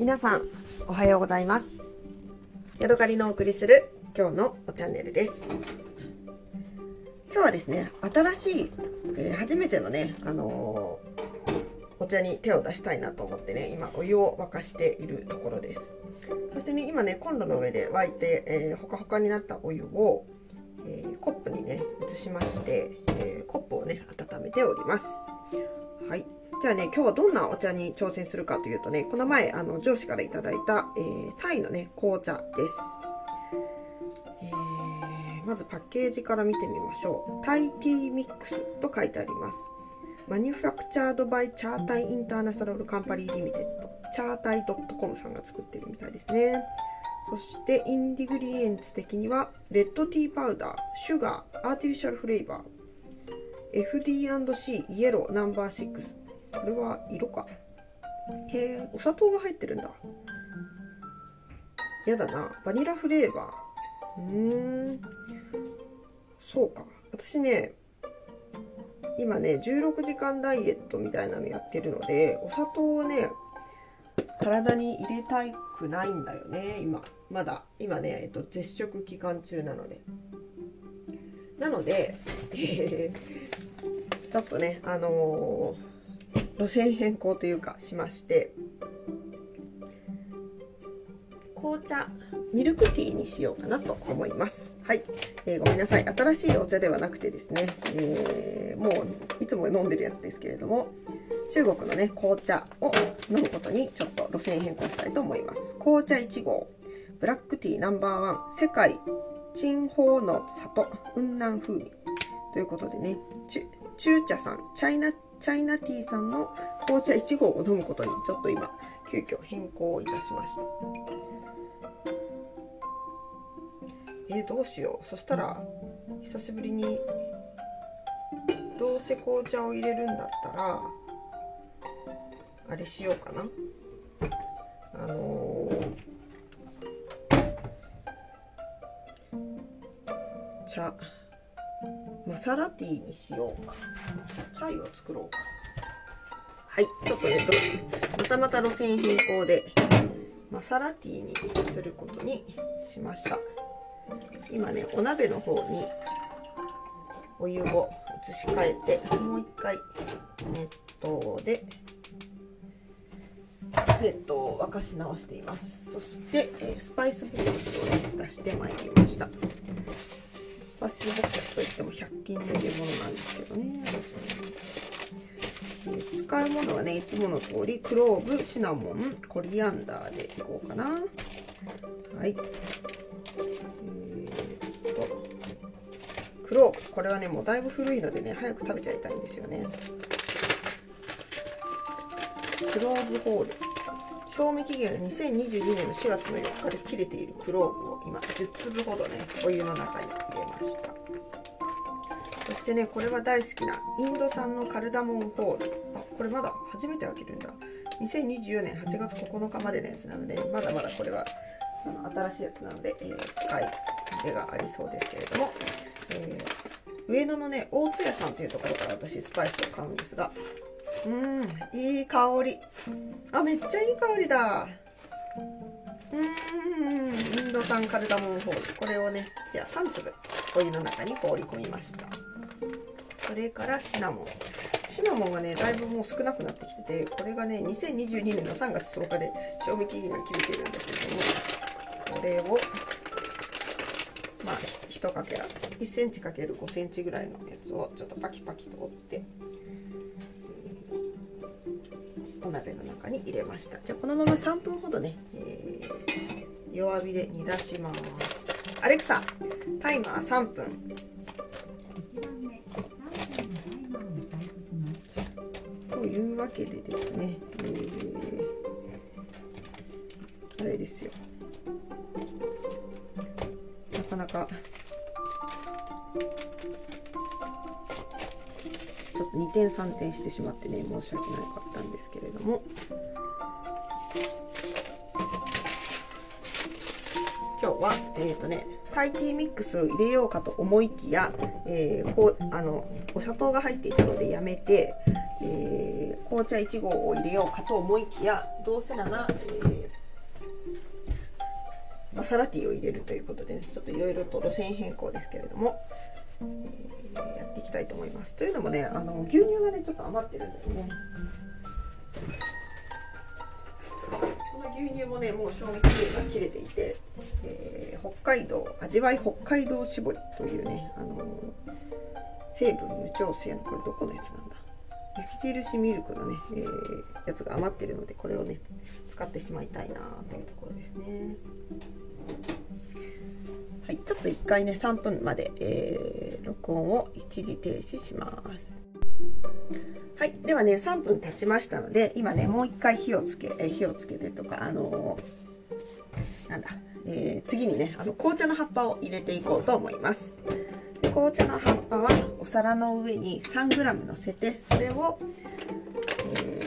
皆さんおはようございます。ヤドカリのお送りする今日のチャンネルです。今日はですね新しい、えー、初めてのねあのー、お茶に手を出したいなと思ってね今お湯を沸かしているところです。そしてね今ねコンロの上で沸いて、えー、ほかほかになったお湯を、えー、コップにね移しまして、えコップをね温めております。はい。じゃあね、今日はどんなお茶に挑戦するかというとね、この前、あの、上司からいただいた、えー、タイのね、紅茶です。えー、まずパッケージから見てみましょう。タイティーミックスと書いてあります。マニュファクチャードバイチャータイインターナショナルカンパニーリミテッド。チャータイ .com さんが作ってるみたいですね。そしてインディグリエンツ的にはレッドティーパウダー、シュガー、アーティフィシャルフレーバー、FD&C イエローナンバー6これは色か。へえお砂糖が入ってるんだ。やだな。バニラフレーバー。うーんそうか。私ね今ね16時間ダイエットみたいなのやってるのでお砂糖をね体に入れたくないんだよね今。まだ。今ね、えっと、絶食期間中なので。なので、えー、ちょっとねあのー路線変更というかしまして紅茶ミルクティーにしようかなと思います。はい、えー、ごめんなさい。新しいお茶ではなくてですね、えー、もういつも飲んでるやつですけれども中国のね紅茶を飲むことにちょっと路線変更したいと思います。紅茶1号。ブラックティーナンバーワン。世界鎮宝の里雲南風味。ということでね中茶さんチャイナチャイナティーさんの紅茶1号を飲むことにちょっと今急遽変更いたしました。えー、どうしよう。そしたら久しぶりにどうせ紅茶を入れるんだったらあれしようかな。あのー、茶。マサラティーにしようか。チャイを作ろうか。はい。ちょっとねまたまた路線変更でマサラティーにすることにしました。今ねお鍋の方にお湯を移し替えてもう一回熱湯で熱湯を沸かし直しています。そして、えスパイスボックスを、ね、出してまいりました。スパイスボックスといっても100均の入れ物なんですけどね。使うものはねいつもの通りクローブシナモンコリアンダーでいこうかな。はい。えー、っとクローブ。これはねもうだいぶ古いのでね早く食べちゃいたいんですよね。クローブホール。賞味期限が2022年の4月の4日で切れているクローブを今10粒ほどねお湯の中にした。そしてねこれは大好きなインド産のカルダモンホール。あこれまだ初めて開けるんだ。2024年8月9日までのやつなのでまだまだこれはあの新しいやつなので、えー、使い手がありそうですけれども、えー、上野のね大津屋さんというところから私スパイスを買うんですがうんいい香り。あめっちゃいい香りだ。うんインド産カルダモンホール。これをねじゃあ3粒。お湯の中に放り込みました。それからシナモン。シナモンがねだいぶもう少なくなってきててこれがね2022年の3月10日で賞味期限が切れてるんだけれどもこれをまあ1かけら1センチ ×5 センチぐらいのやつをちょっとパキパキと折ってお鍋の中に入れました。じゃあこのまま3分ほどね、えー、弱火で煮出します。アレクサタイマー3分。というわけでですね、えー、あれですよ。なかなかちょっと2点3点してしまってね申し訳なかったんですけれども。はえっ、ー、とねタイティーミックスを入れようかと思いきや、えー、こうあのお砂糖が入っていたのでやめて、えー、紅茶1合を入れようかと思いきやどうせなら、えーマサラティーを入れるということで、ね、ちょっといろいろと路線変更ですけれども、えー、やっていきたいと思います。というのもね、あの牛乳がね、ちょっと余ってるんだよね。牛乳もね、もう賞味期限が切れていて、えー、北海道、味わい北海道絞りというね、あの成分無調整の、これどこのやつなんだ？雪印ミルクのね、えー、やつが余ってるので、これをね、使ってしまいたいなというところですね。はい、ちょっと1回ね、3分まで、えー、録音を一時停止します。はい、ではね、3分経ちましたので、今ね、もう1回火をつけ、え火をつけてとか、あのー、なんだ、えー、次にね、あの紅茶の葉っぱを入れていこうと思います。紅茶の葉っぱはお皿の上に 3g 乗せて、それを、え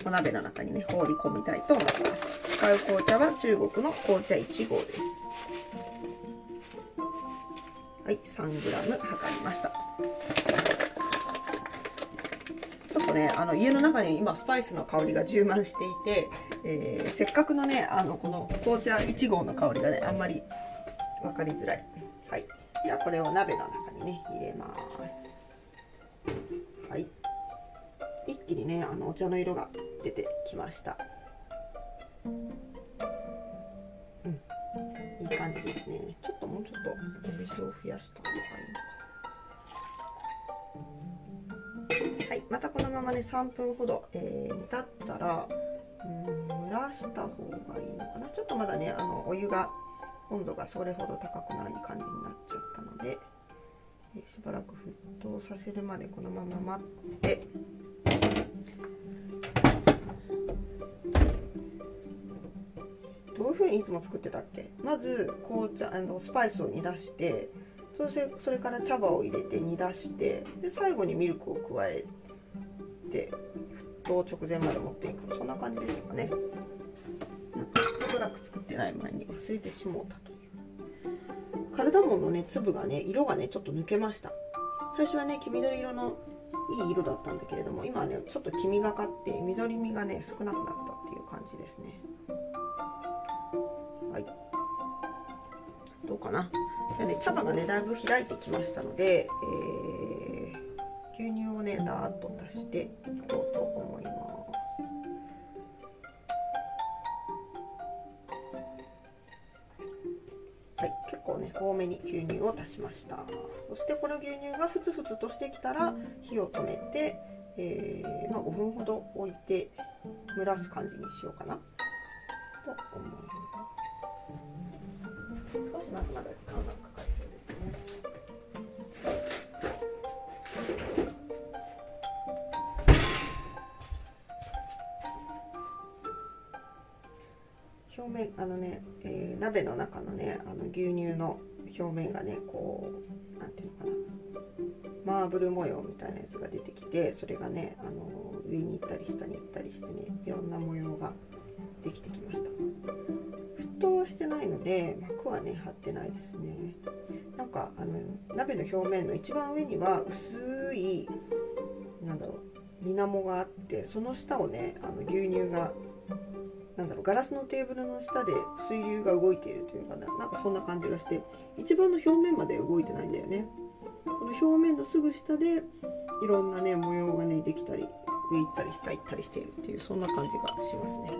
ー、お鍋の中にね、放り込みたいと思います。使う紅茶は中国の紅茶1号です。はい、3g 測りました。とね、あの家の中に今スパイスの香りが充満していて、えー、せっかくのね、あのこの紅茶1号の香りがね、あんまり分かりづらい。はい。じゃあこれを鍋の中にね、入れます。はい。一気にね、あのお茶の色が出てきました。うん。いい感じですね。ちょっともうちょっとお水を増やした方がいいのか。はまたこのままね3分ほど、えー、煮立ったらうん蒸らした方がいいのかな？ちょっとまだねあのお湯が温度がそれほど高くない感じになっちゃったので、しばらく沸騰させるまでこのまま待って。どういう風にいつも作ってたっけ？まず紅茶あのスパイスを煮出してそしてそれから茶葉を入れて煮出してで最後にミルクを加えて沸騰直前まで持っていく。そんな感じですかね。しばらく作ってない前に忘れてしもうたという。カルダモンのね粒がね色がねちょっと抜けました。最初はね黄緑色のいい色だったんだけれども今はねちょっと黄みがかって緑みがね少なくなったっていう感じですね。はい。どうかな。じゃね茶葉がねだいぶ開いてきましたので、え、ダーと足していこうと思います。はい結構ね多めに牛乳を足しました。そしてこの牛乳がふつふつとしてきたら火を止めて、えー、まあ、5分ほど置いて蒸らす感じにしようかな。と思います。少しまだまだ時間がか。表面あのね、えー、鍋の中のねあの牛乳の表面がねこう何ていうのかなマーブル模様みたいなやつが出てきてそれがねあの上に行ったり下に行ったりしてねいろんな模様ができてきました。沸騰はしてないので膜はね張ってないですね。なんかあの鍋の表面の一番上には薄いなんだろう水面があってその下をねあの牛乳がなんだろうガラスのテーブルの下で水流が動いているというかななんかそんな感じがして一番の表面まで動いてないんだよね。この表面のすぐ下でいろんなね模様がねできたり上行ったり下行ったりしているっていうそんな感じがしますね。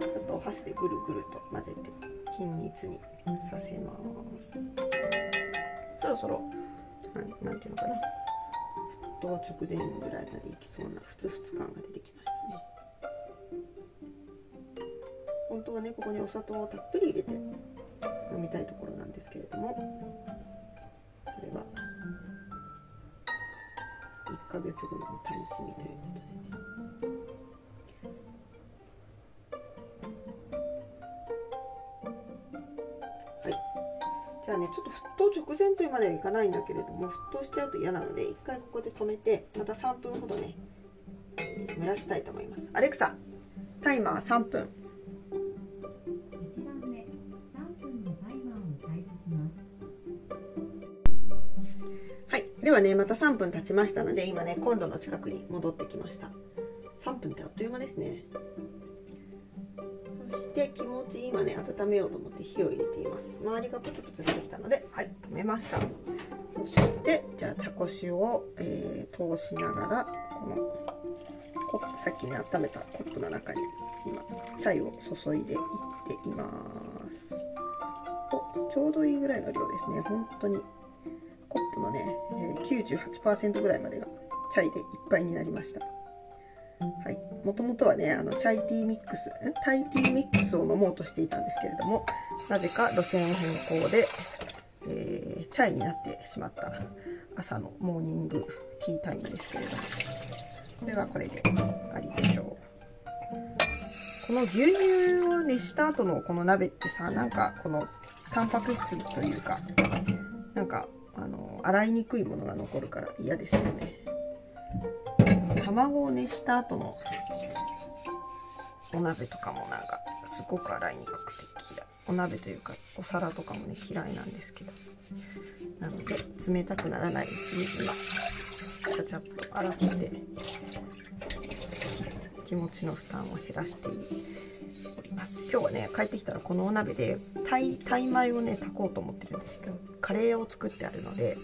あとお箸でぐるぐると混ぜて均一にさせます。そろそろ何ていうのかな。沸騰直前ぐらいまでいきそうなふつふつ感が出てきました当はねここにお砂糖をたっぷり入れて飲みたいところなんですけれども。それは1ヶ月後のお楽しみということでね。はい。じゃあねちょっと沸騰直前というまではいかないんだけれども沸騰しちゃうと嫌なので1回ここで止めてまた3分ほどね、えー、蒸らしたいと思います。アレクサタイマー3分ではね、また3分経ちましたので、今ね、コンロの近くに戻ってきました。3分ってあっという間ですね。そして気持ち今ね温めようと思って火を入れています。周りがプツプツしてきたのではい止めました。そしてじゃあ茶こしを、えー、通しながらこのさっきね温めたコップの中に今チャイを注いでいっています。おちょうどいいぐらいの量ですね。本当に、98%ぐらいまでがチャイでいっぱいになりました。はい、もともとはねあのチャイティーミックスタイティーミックスを飲もうとしていたんですけれどもなぜか路線変更で、えー、チャイになってしまった。朝のモーニングティータイムですけれども。これはこれでありでしょう。この牛乳を熱した後のこの鍋ってさなんかこのタンパク質というかなんかあの洗いにくいものが残るから嫌ですよね。卵を熱した後のお鍋とかもなんかすごく洗いにくくて嫌い。お鍋というかお皿とかもね嫌いなんですけど。なので冷たくならないうちに今ちゃちゃっと洗って気持ちの負担を減らしております。今日はね帰ってきたらこのお鍋でタイタイ米をね炊こうと思ってるんですけどカレーを作ってあるので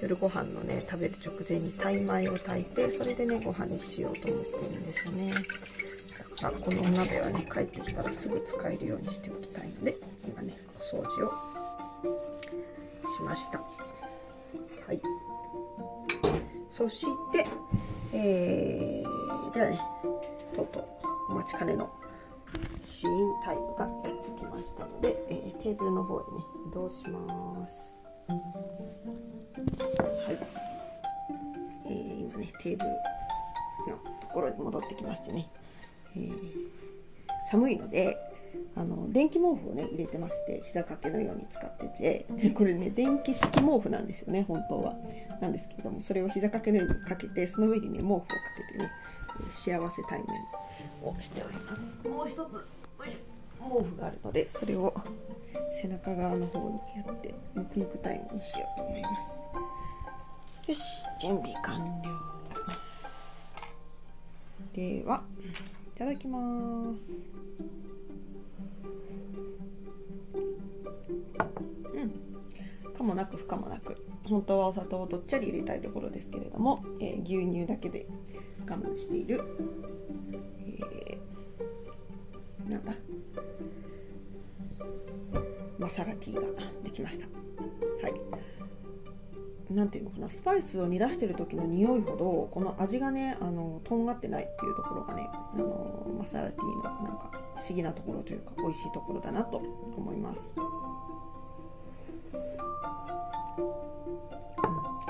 夜ご飯のね食べる直前にタイ米を炊いてそれでねご飯にしようと思ってるんですよね。だからこのお鍋はね帰ってきたらすぐ使えるようにしておきたいので今ねお掃除をしました。はい。そしてえー、じゃあねとうとうお待ちかねの試飲タイムがやってきましたので、えー、テーブルの方へね移動します。はい、えー、今ねテーブルのところに戻ってきましてね、えー、寒いのであの電気毛布をね入れてまして膝掛けのように使っててでこれね電気式毛布なんですよね本当は。なんですけれどもそれを膝掛けのようにかけてその上にね毛布をかけてね幸せ対面。をしております。もう一つ毛布があるのでそれを背中側の方にやってぬくぬくタイムにしようと思います。よし準備完了。ではいただきます。うん。かもなく不可もなく本当はお砂糖をどっちゃり入れたいところですけれども、えー、牛乳だけで我慢している、マサラティーができました。はい。なんていうのかな。スパイスを煮出してる時の匂いほどこの味がねあのとんがってないっていうところがねあのマサラティーのなんか不思議なところというか美味しいところだなと思います、う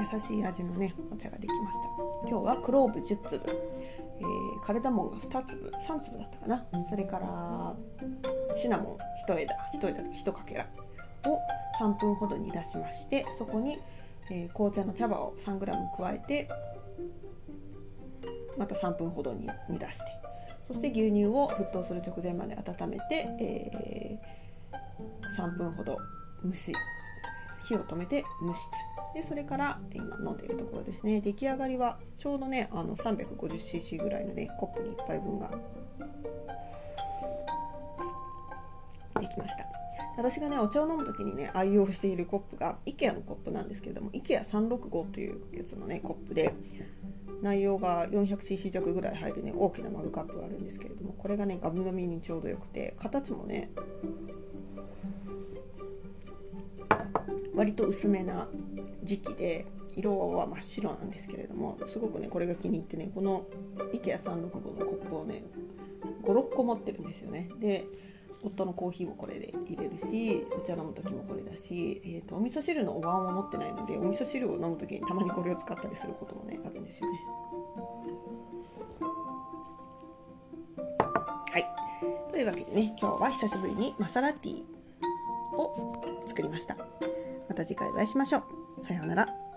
ん、優しい味のねお茶ができました。今日はクローブ10粒、えー、カルダモンが2粒3粒だったかな。それからシナモン1枝1枝1かけら。を3分ほど煮出しましてそこに、えー、紅茶の茶葉を 3g 加えてまた3分ほどに煮出して。そして牛乳を沸騰する直前まで温めて、えー、3分ほど蒸し火を止めて蒸してでそれから今飲んでいるところですね。出来上がりはちょうどねあの 350cc ぐらいのねコップに1杯分ができました。私がねお茶を飲む時にね愛用しているコップが IKEA のコップなんですけれども IKEA365 というやつのねコップで内容が 400cc 弱ぐらい入るね大きなマグカップがあるんですけれどもこれがねガブ飲みにちょうどよくて形もね割と薄めな時期で色は真っ白なんですけれどもすごくねこれが気に入ってねこの IKEA365 のコップをね56個持ってるんですよねで夫のコーヒーもこれで入れるしお茶飲む時もこれだし、えーと、お味噌汁のお椀は持ってないのでお味噌汁を飲む時にたまにこれを使ったりすることもねあるんですよね。はいというわけでね今日は久しぶりにマサラティを作りました。また次回お会いしましょう。さようなら。